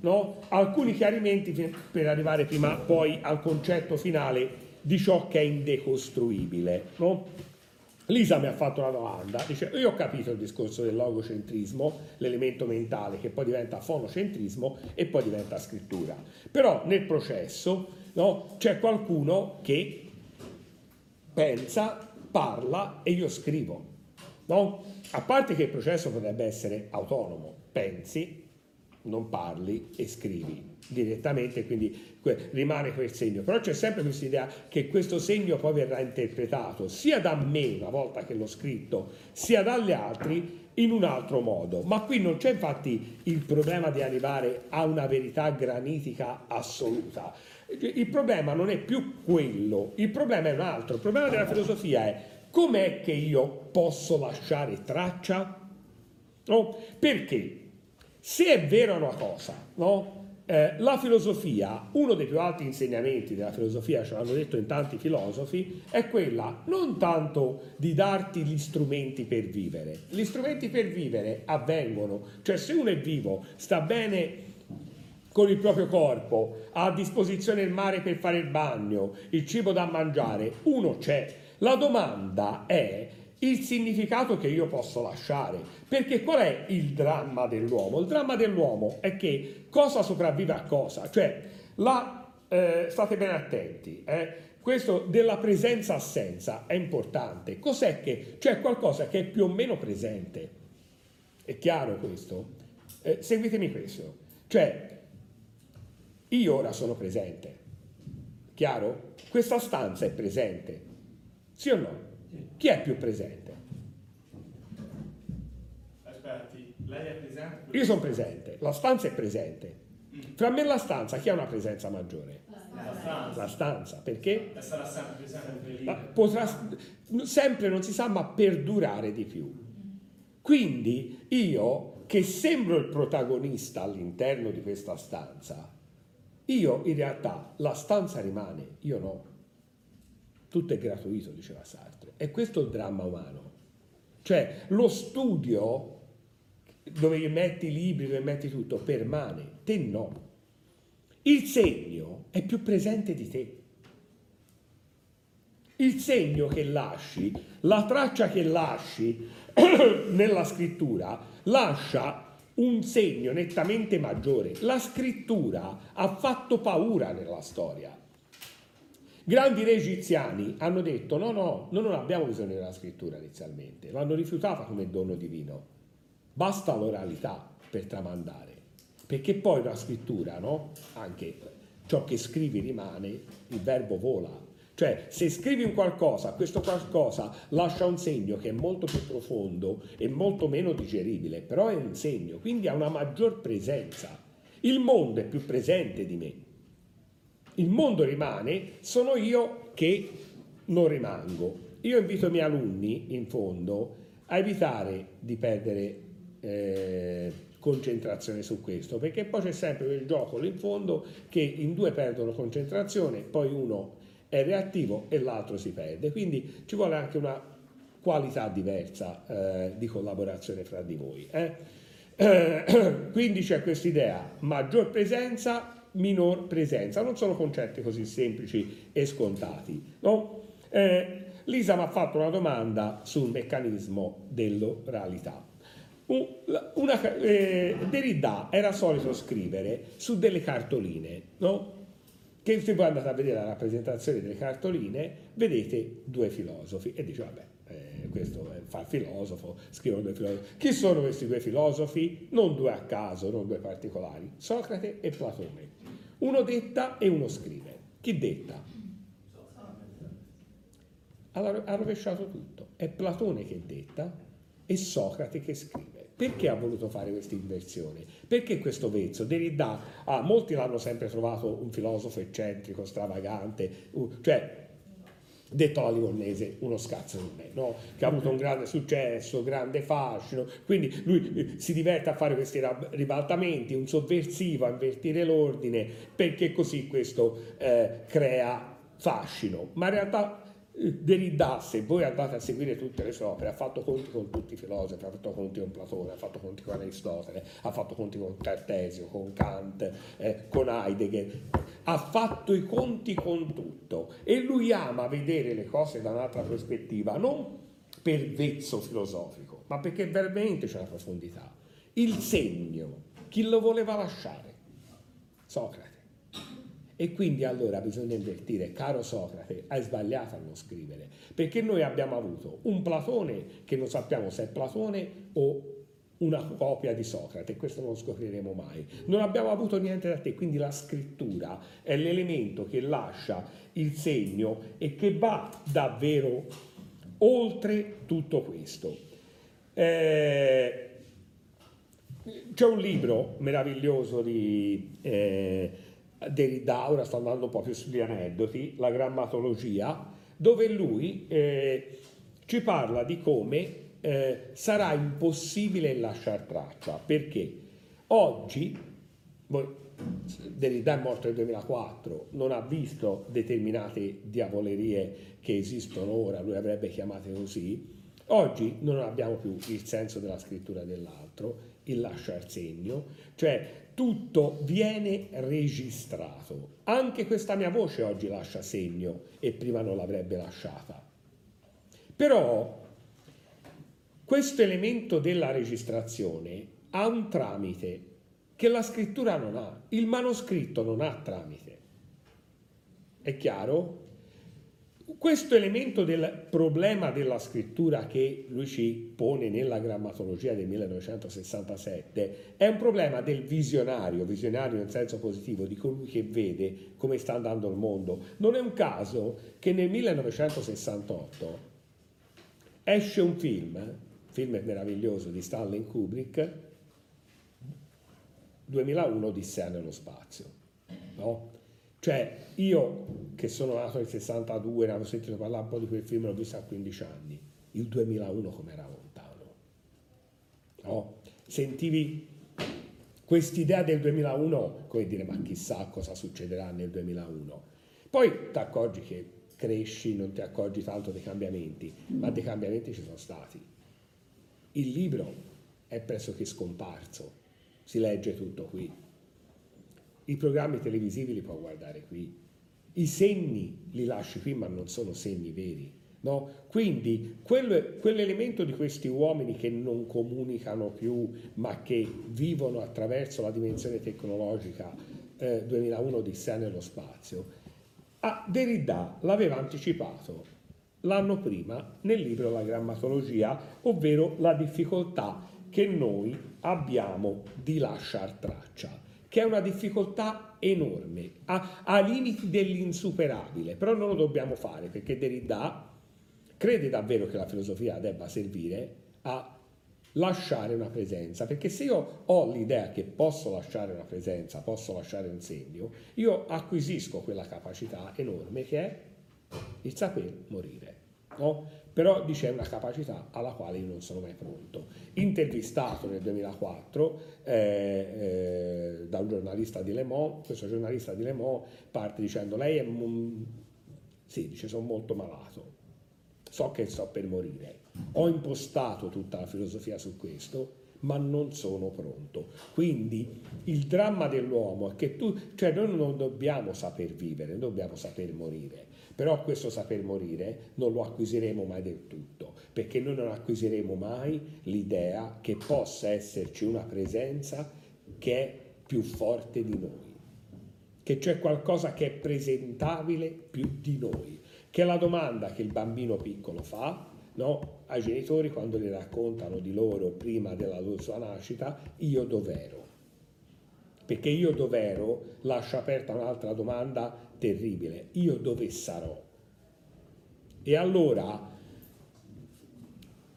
No? alcuni chiarimenti per arrivare prima poi al concetto finale di ciò che è indecostruibile. No? Lisa mi ha fatto una domanda, dice io ho capito il discorso del logocentrismo, l'elemento mentale che poi diventa fonocentrismo e poi diventa scrittura, però nel processo no, c'è qualcuno che pensa, parla e io scrivo. No? A parte che il processo potrebbe essere autonomo, pensi, non parli e scrivi direttamente, quindi rimane quel segno. Però c'è sempre questa idea che questo segno poi verrà interpretato sia da me una volta che l'ho scritto, sia dagli altri in un altro modo. Ma qui non c'è infatti il problema di arrivare a una verità granitica assoluta. Il problema non è più quello, il problema è un altro. Il problema della filosofia è com'è che io posso lasciare traccia? No? Perché? Se è vera una cosa, no? Eh, la filosofia, uno dei più alti insegnamenti della filosofia, ce l'hanno detto in tanti filosofi, è quella non tanto di darti gli strumenti per vivere. Gli strumenti per vivere avvengono, cioè se uno è vivo, sta bene con il proprio corpo, ha a disposizione il mare per fare il bagno, il cibo da mangiare, uno c'è. La domanda è il significato che io posso lasciare. Perché qual è il dramma dell'uomo? Il dramma dell'uomo è che cosa sopravvive a cosa? Cioè, la, eh, state ben attenti, eh, questo della presenza-assenza è importante. Cos'è che c'è qualcosa che è più o meno presente? È chiaro questo? Eh, seguitemi questo. Cioè, io ora sono presente. Chiaro? Questa stanza è presente. Sì o no? Chi è più presente? Aspetti, lei è presente? Io sono presente, la stanza è presente. Fra me e la stanza chi ha una presenza maggiore? La stanza. La stanza, perché? Sarà sempre presente. Potrà, sempre non si sa, ma perdurare di più. Quindi io, che sembro il protagonista all'interno di questa stanza, io in realtà la stanza rimane, io no. Tutto è gratuito, diceva Sartre. E questo è il dramma umano. Cioè lo studio dove metti i libri, dove metti tutto, permane, te no. Il segno è più presente di te. Il segno che lasci, la traccia che lasci nella scrittura, lascia un segno nettamente maggiore. La scrittura ha fatto paura nella storia. Grandi re egiziani hanno detto no, no, noi non abbiamo bisogno della scrittura inizialmente, l'hanno rifiutata come dono divino, basta l'oralità per tramandare, perché poi la scrittura, no? Anche ciò che scrivi rimane, il verbo vola, cioè se scrivi un qualcosa, questo qualcosa lascia un segno che è molto più profondo e molto meno digeribile, però è un segno, quindi ha una maggior presenza. Il mondo è più presente di me, il mondo rimane, sono io che non rimango. Io invito i miei alunni, in fondo, a evitare di perdere eh, concentrazione su questo, perché poi c'è sempre quel gioco in fondo che in due perdono concentrazione, poi uno è reattivo e l'altro si perde. Quindi ci vuole anche una qualità diversa eh, di collaborazione fra di voi. Eh? Eh, quindi c'è questa idea, maggior presenza, minor presenza. Non sono concetti così semplici e scontati. No? Eh, Lisa mi ha fatto una domanda sul meccanismo dell'oralità. Una, eh, Derrida era solito scrivere su delle cartoline, no? Che se voi andate a vedere la rappresentazione delle cartoline, vedete due filosofi e dice, vabbè, eh, questo fa il filosofo, scrivono due filosofi. Chi sono questi due filosofi? Non due a caso, non due particolari, Socrate e Platone. Uno detta e uno scrive. Chi detta? Ha rovesciato tutto. È Platone che detta e Socrate che scrive. Perché ha voluto fare questa inversione? Perché questo vezzo? Derrida, ah, molti l'hanno sempre trovato un filosofo eccentrico, stravagante, cioè detto alla livornese, uno scazzo di me, no? che ha avuto un grande successo, grande fascino, quindi lui eh, si diverte a fare questi ribaltamenti, un sovversivo, a invertire l'ordine, perché così questo eh, crea fascino, ma in realtà Derrida, se voi andate a seguire tutte le sue opere, ha fatto conti con tutti i filosofi, ha fatto conti con Platone, ha fatto conti con Aristotele, ha fatto conti con Cartesio, con Kant, eh, con Heidegger, ha fatto i conti con tutto e lui ama vedere le cose da un'altra prospettiva, non per vezzo filosofico, ma perché veramente c'è una profondità. Il segno, chi lo voleva lasciare? Socrate. E quindi allora bisogna invertire, caro Socrate, hai sbagliato a non scrivere, perché noi abbiamo avuto un Platone che non sappiamo se è Platone o una copia di Socrate, questo non lo scopriremo mai. Non abbiamo avuto niente da te, quindi la scrittura è l'elemento che lascia il segno e che va davvero oltre tutto questo. Eh, c'è un libro meraviglioso di... Eh, Derrida, ora sto andando un po' più sugli aneddoti, la grammatologia, dove lui eh, ci parla di come eh, sarà impossibile lasciare traccia, perché? Oggi, Derrida è morto nel 2004, non ha visto determinate diavolerie che esistono ora, lui avrebbe chiamate così, oggi non abbiamo più il senso della scrittura dell'altro, il lasciar segno, cioè tutto viene registrato. Anche questa mia voce oggi lascia segno e prima non l'avrebbe lasciata. Però questo elemento della registrazione ha un tramite che la scrittura non ha. Il manoscritto non ha tramite. È chiaro? Questo elemento del problema della scrittura che lui ci pone nella grammatologia del 1967 è un problema del visionario, visionario nel senso positivo, di colui che vede come sta andando il mondo. Non è un caso che nel 1968 esce un film, film meraviglioso di Stanley Kubrick, 2001 Odissea nello spazio. No? Cioè, io che sono nato nel 62, ne avevo sentito parlare un po' di quel film, l'ho visto a 15 anni, il 2001 com'era lontano. No? Sentivi quest'idea del 2001, come dire, ma chissà cosa succederà nel 2001. Poi ti accorgi che cresci, non ti accorgi tanto dei cambiamenti, ma dei cambiamenti ci sono stati. Il libro è pressoché scomparso, si legge tutto qui i programmi televisivi li può guardare qui, i segni li lasci qui ma non sono segni veri. No? Quindi quello, quell'elemento di questi uomini che non comunicano più ma che vivono attraverso la dimensione tecnologica eh, 2001 Odissea nello spazio, ah, Derrida l'aveva anticipato l'anno prima nel libro La grammatologia, ovvero la difficoltà che noi abbiamo di lasciar traccia che è una difficoltà enorme, ha, ha limiti dell'insuperabile, però non lo dobbiamo fare perché Derrida crede davvero che la filosofia debba servire a lasciare una presenza, perché se io ho l'idea che posso lasciare una presenza, posso lasciare un segno, io acquisisco quella capacità enorme che è il saper morire. No? però dice è una capacità alla quale io non sono mai pronto. Intervistato nel 2004 eh, eh, da un giornalista di Le Mans, questo giornalista di Le Mans parte dicendo lei è, un... sì, dice sono molto malato, so che sto per morire, ho impostato tutta la filosofia su questo, ma non sono pronto. Quindi il dramma dell'uomo è che tu, cioè noi non dobbiamo saper vivere, dobbiamo saper morire però questo saper morire non lo acquisiremo mai del tutto, perché noi non acquisiremo mai l'idea che possa esserci una presenza che è più forte di noi, che c'è qualcosa che è presentabile più di noi, che è la domanda che il bambino piccolo fa no? ai genitori quando gli raccontano di loro prima della sua nascita, io dov'ero? Perché io dov'ero lascia aperta un'altra domanda terribile, io dove sarò? E allora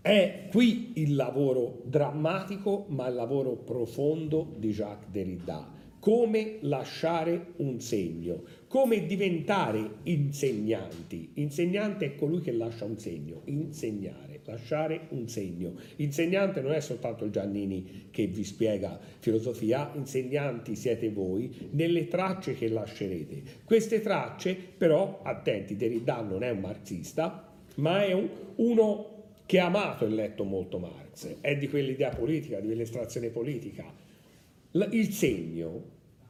è qui il lavoro drammatico, ma il lavoro profondo di Jacques Derrida. come lasciare un segno, come diventare insegnanti. Insegnante è colui che lascia un segno, insegnare, lasciare un segno. Insegnante non è soltanto Giannini che vi spiega filosofia, insegnanti siete voi nelle tracce che lascerete. Queste tracce però, attenti, Derrida non è un marxista, ma è un, uno che ha amato e letto molto Marx, è di quell'idea politica, di quell'estrazione politica. Il segno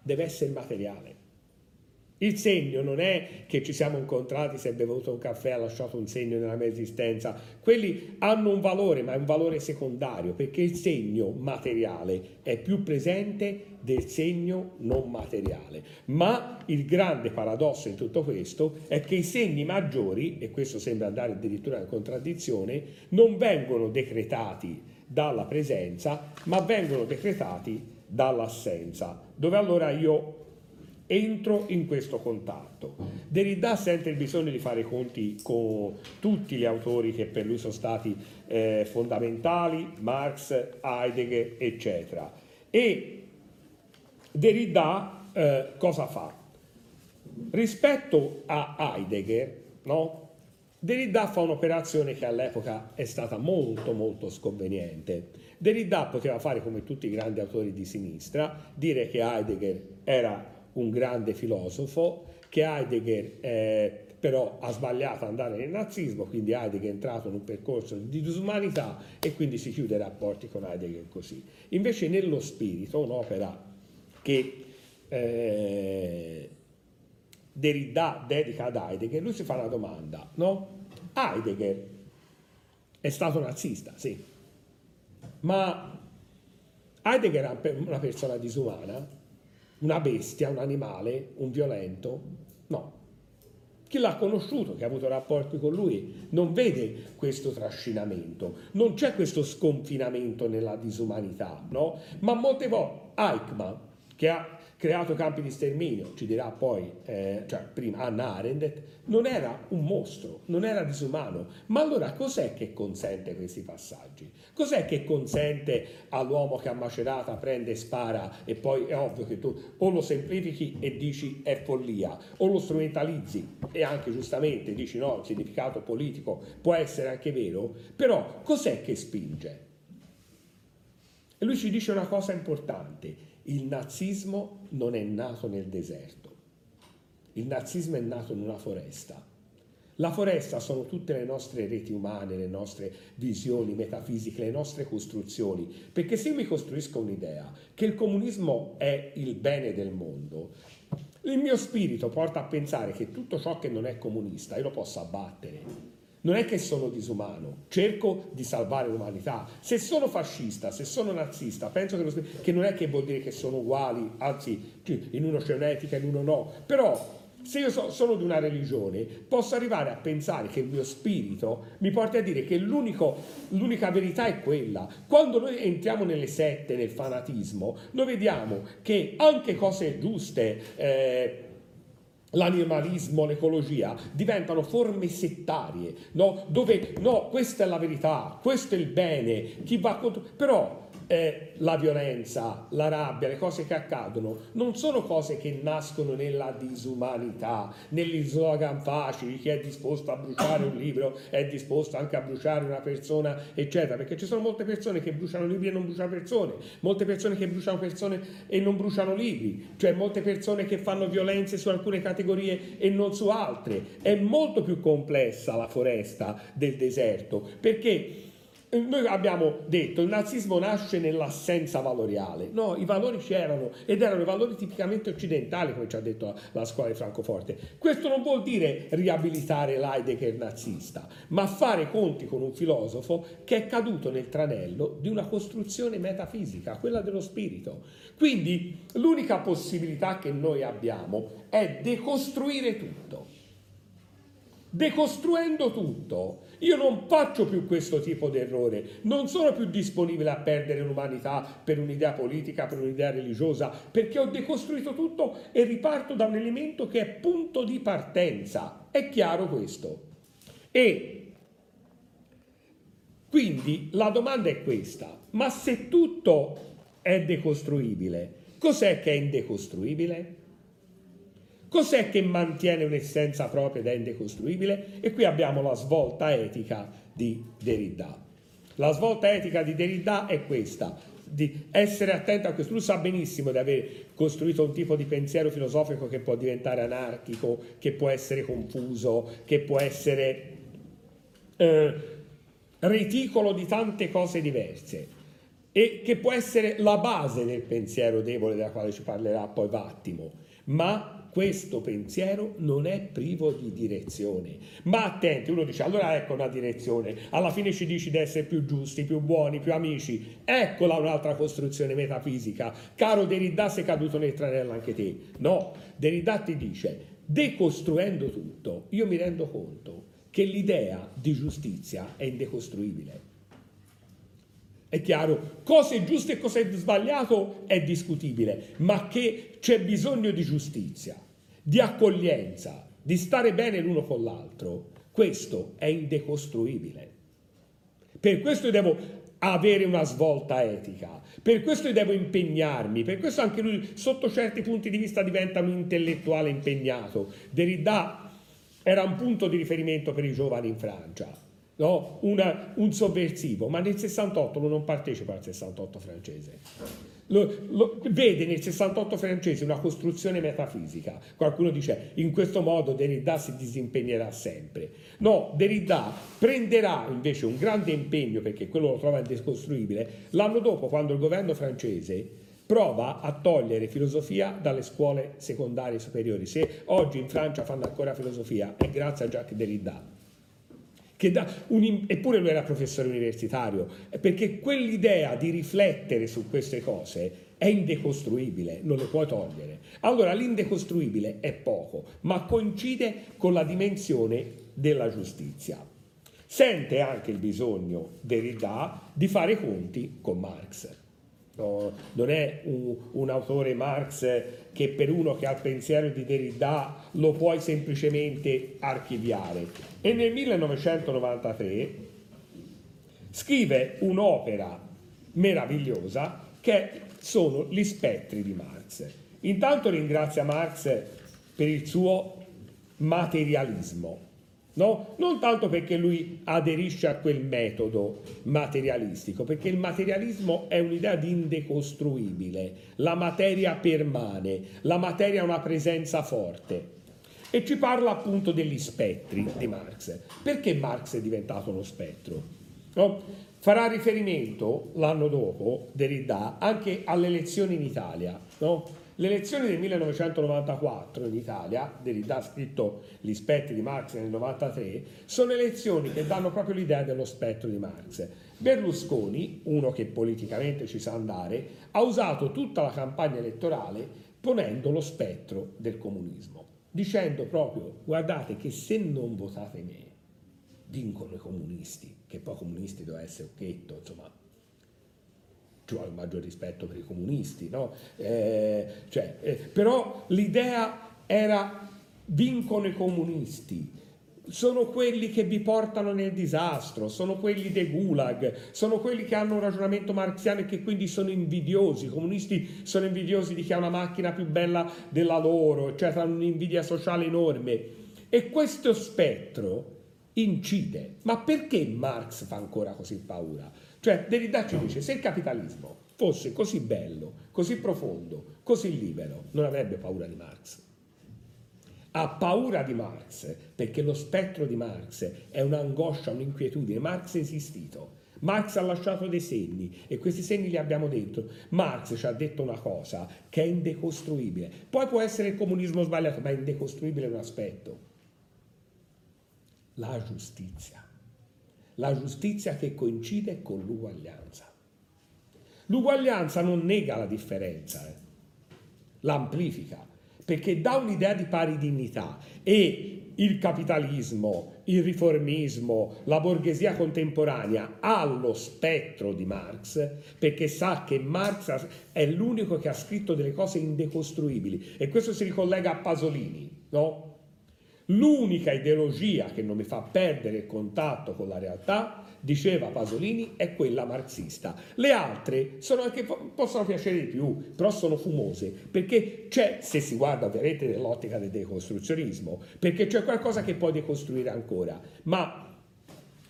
deve essere materiale. Il segno non è che ci siamo incontrati, si è bevuto un caffè, ha lasciato un segno nella mia esistenza. Quelli hanno un valore, ma è un valore secondario, perché il segno materiale è più presente del segno non materiale. Ma il grande paradosso in tutto questo è che i segni maggiori, e questo sembra andare addirittura in contraddizione, non vengono decretati dalla presenza, ma vengono decretati dall'assenza, dove allora io entro in questo contatto. Derrida sente il bisogno di fare conti con tutti gli autori che per lui sono stati eh, fondamentali, Marx, Heidegger, eccetera. E Derrida eh, cosa fa? Rispetto a Heidegger, no? Derrida fa un'operazione che all'epoca è stata molto molto sconveniente. Derrida poteva fare come tutti i grandi autori di sinistra, dire che Heidegger era un grande filosofo, che Heidegger eh, però ha sbagliato andare nel nazismo, quindi Heidegger è entrato in un percorso di disumanità e quindi si chiude i rapporti con Heidegger così. Invece nello spirito, un'opera che eh, Derrida dedica ad Heidegger, lui si fa una domanda, no? Heidegger è stato nazista, sì, ma Heidegger era una persona disumana? Una bestia, un animale, un violento? No. Chi l'ha conosciuto, che ha avuto rapporti con lui, non vede questo trascinamento, non c'è questo sconfinamento nella disumanità, no? Ma molte volte Eichmann, che ha creato campi di sterminio, ci dirà poi, eh, cioè prima Anna Arendt, non era un mostro, non era disumano. Ma allora cos'è che consente questi passaggi? Cos'è che consente all'uomo che a Macerata prende e spara e poi è ovvio che tu o lo semplifichi e dici è follia, o lo strumentalizzi e anche giustamente dici no, il significato politico può essere anche vero, però cos'è che spinge? E lui ci dice una cosa importante, il nazismo non è nato nel deserto, il nazismo è nato in una foresta. La foresta sono tutte le nostre reti umane, le nostre visioni metafisiche, le nostre costruzioni. Perché se io mi costruisco un'idea che il comunismo è il bene del mondo, il mio spirito porta a pensare che tutto ciò che non è comunista io lo posso abbattere non è che sono disumano, cerco di salvare l'umanità. Se sono fascista, se sono nazista, penso che, lo, che non è che vuol dire che sono uguali, anzi in uno c'è un'etica, in uno no, però se io so, sono di una religione, posso arrivare a pensare che il mio spirito mi porti a dire che l'unica verità è quella. Quando noi entriamo nelle sette, nel fanatismo, noi vediamo che anche cose giuste, eh, l'animalismo, l'ecologia, diventano forme settarie, no? dove no, questa è la verità, questo è il bene, chi va contro... Però eh, la violenza, la rabbia, le cose che accadono, non sono cose che nascono nella disumanità, negli slogan facili, chi è disposto a bruciare un libro è disposto anche a bruciare una persona, eccetera, perché ci sono molte persone che bruciano libri e non bruciano persone, molte persone che bruciano persone e non bruciano libri, cioè molte persone che fanno violenze su alcune categorie e non su altre. È molto più complessa la foresta del deserto, perché noi abbiamo detto il nazismo nasce nell'assenza valoriale. No, i valori c'erano ed erano i valori tipicamente occidentali, come ci ha detto la, la scuola di Francoforte. Questo non vuol dire riabilitare l'Heidegger nazista, ma fare conti con un filosofo che è caduto nel tranello di una costruzione metafisica, quella dello spirito. Quindi l'unica possibilità che noi abbiamo è decostruire tutto. Decostruendo tutto, io non faccio più questo tipo di errore, non sono più disponibile a perdere l'umanità per un'idea politica, per un'idea religiosa, perché ho decostruito tutto e riparto da un elemento che è punto di partenza. È chiaro questo? E quindi la domanda è questa, ma se tutto è decostruibile, Cos'è che è indecostruibile? Cos'è che mantiene un'essenza propria ed è indecostruibile? E qui abbiamo la svolta etica di Derrida. La svolta etica di Derrida è questa, di essere attento a questo. Lui sa benissimo di aver costruito un tipo di pensiero filosofico che può diventare anarchico, che può essere confuso, che può essere eh, reticolo di tante cose diverse e che può essere la base del pensiero debole della quale ci parlerà poi Vattimo, ma questo pensiero non è privo di direzione. Ma attenti, uno dice, allora ecco una direzione, alla fine ci dici di essere più giusti, più buoni, più amici, eccola un'altra costruzione metafisica. Caro Derrida, sei caduto nel tranello anche te. No, Derrida ti dice, decostruendo tutto, io mi rendo conto che l'idea di giustizia è indecostruibile. È chiaro, cosa è giusto e cosa è sbagliato è discutibile, ma che c'è bisogno di giustizia, di accoglienza, di stare bene l'uno con l'altro, questo è indecostruibile. Per questo io devo avere una svolta etica, per questo io devo impegnarmi, per questo anche lui sotto certi punti di vista diventa un intellettuale impegnato. Derrida era un punto di riferimento per i giovani in Francia no? Una, un sovversivo, ma nel 68 lui non partecipa al 68 francese. Lo, lo, vede nel 68 francese una costruzione metafisica. Qualcuno dice in questo modo Derrida si disimpegnerà sempre. No, Derrida prenderà invece un grande impegno perché quello lo trova indescostruibile l'anno dopo quando il governo francese prova a togliere filosofia dalle scuole secondarie superiori. Se oggi in Francia fanno ancora filosofia è grazie a Jacques Derrida un, eppure lui era professore universitario, perché quell'idea di riflettere su queste cose è indecostruibile, non le puoi togliere. Allora l'indecostruibile è poco, ma coincide con la dimensione della giustizia. Sente anche il bisogno Derrida di fare conti con Marx. No, non è un, un, autore Marx che per uno che ha il pensiero di Derrida lo puoi semplicemente archiviare. E nel 1993 scrive un'opera meravigliosa che sono Gli spettri di Marx. Intanto ringrazia Marx per il suo materialismo, No? Non tanto perché lui aderisce a quel metodo materialistico, perché il materialismo è un'idea di indecostruibile, la materia permane, la materia ha una presenza forte. E ci parla appunto degli spettri di Marx. Perché Marx è diventato uno spettro? No? Farà riferimento l'anno dopo, Derrida, anche alle elezioni in Italia. No? Le elezioni del 1994 in Italia, Derrida ha scritto Gli spettri di Marx nel 1993, sono elezioni che danno proprio l'idea dello spettro di Marx. Berlusconi, uno che politicamente ci sa andare, ha usato tutta la campagna elettorale ponendo lo spettro del comunismo, dicendo proprio guardate che se non votate me, vincono i comunisti, che poi comunisti doveva essere occhetto, insomma ci vuole maggior rispetto per i comunisti, no? eh, cioè, eh, però l'idea era vincono i comunisti, sono quelli che vi portano nel disastro, sono quelli dei gulag, sono quelli che hanno un ragionamento marxiano e che quindi sono invidiosi. I comunisti sono invidiosi di chi ha una macchina più bella della loro, cioè hanno un'invidia sociale enorme. E questo spettro incide. Ma perché Marx fa ancora così paura? Cioè Derrida ci dice se il capitalismo fosse così bello, così profondo, così libero, non avrebbe paura di Marx. Ha paura di Marx perché lo spettro di Marx è un'angoscia, un'inquietudine. Marx è esistito. Marx ha lasciato dei segni e questi segni li abbiamo dentro. Marx ci ha detto una cosa che è indecostruibile. Poi può essere il comunismo sbagliato, ma è indecostruibile un aspetto. La giustizia la giustizia che coincide con l'uguaglianza. L'uguaglianza non nega la differenza, eh, l'amplifica, perché dà un'idea di pari dignità e il capitalismo, il riformismo, la borghesia contemporanea ha lo spettro di Marx perché sa che Marx è l'unico che ha scritto delle cose indecostruibili e questo si ricollega a Pasolini, no? L'unica ideologia che non mi fa perdere il contatto con la realtà, diceva Pasolini, è quella marxista. Le altre anche, possono piacere di più, però sono fumose, perché c'è, se si guarda ovviamente nell'ottica del decostruzionismo, perché c'è qualcosa che puoi decostruire ancora, ma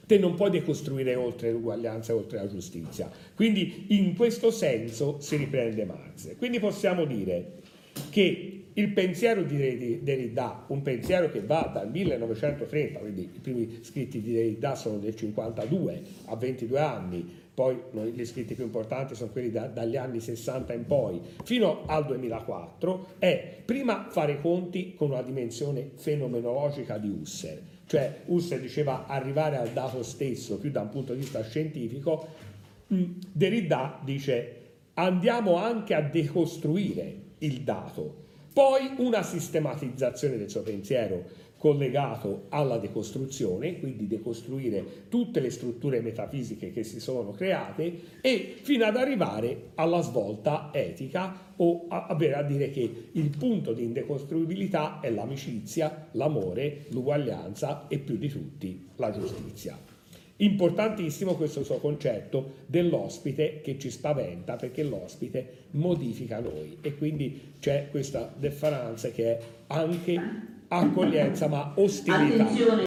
te non puoi decostruire oltre l'uguaglianza e oltre la giustizia. Quindi in questo senso si riprende Marx. Quindi possiamo dire che il pensiero di Derrida, un pensiero che va dal 1930, quindi i primi scritti di Derrida sono del 52 a 22 anni, poi gli scritti più importanti sono quelli da, dagli anni 60 in poi, fino al 2004, è prima fare conti con una dimensione fenomenologica di Husserl, cioè Husserl diceva arrivare al dato stesso più da un punto di vista scientifico, Derrida dice andiamo anche a decostruire il dato poi una sistematizzazione del suo pensiero collegato alla decostruzione, quindi decostruire tutte le strutture metafisiche che si sono create e fino ad arrivare alla svolta etica o a, dire che il punto di indecostruibilità è l'amicizia, l'amore, l'uguaglianza e più di tutti la giustizia. Importantissimo questo suo concetto dell'ospite che ci spaventa perché l'ospite modifica noi e quindi c'è questa differenza che è anche accoglienza ma ostilità. Attenzione.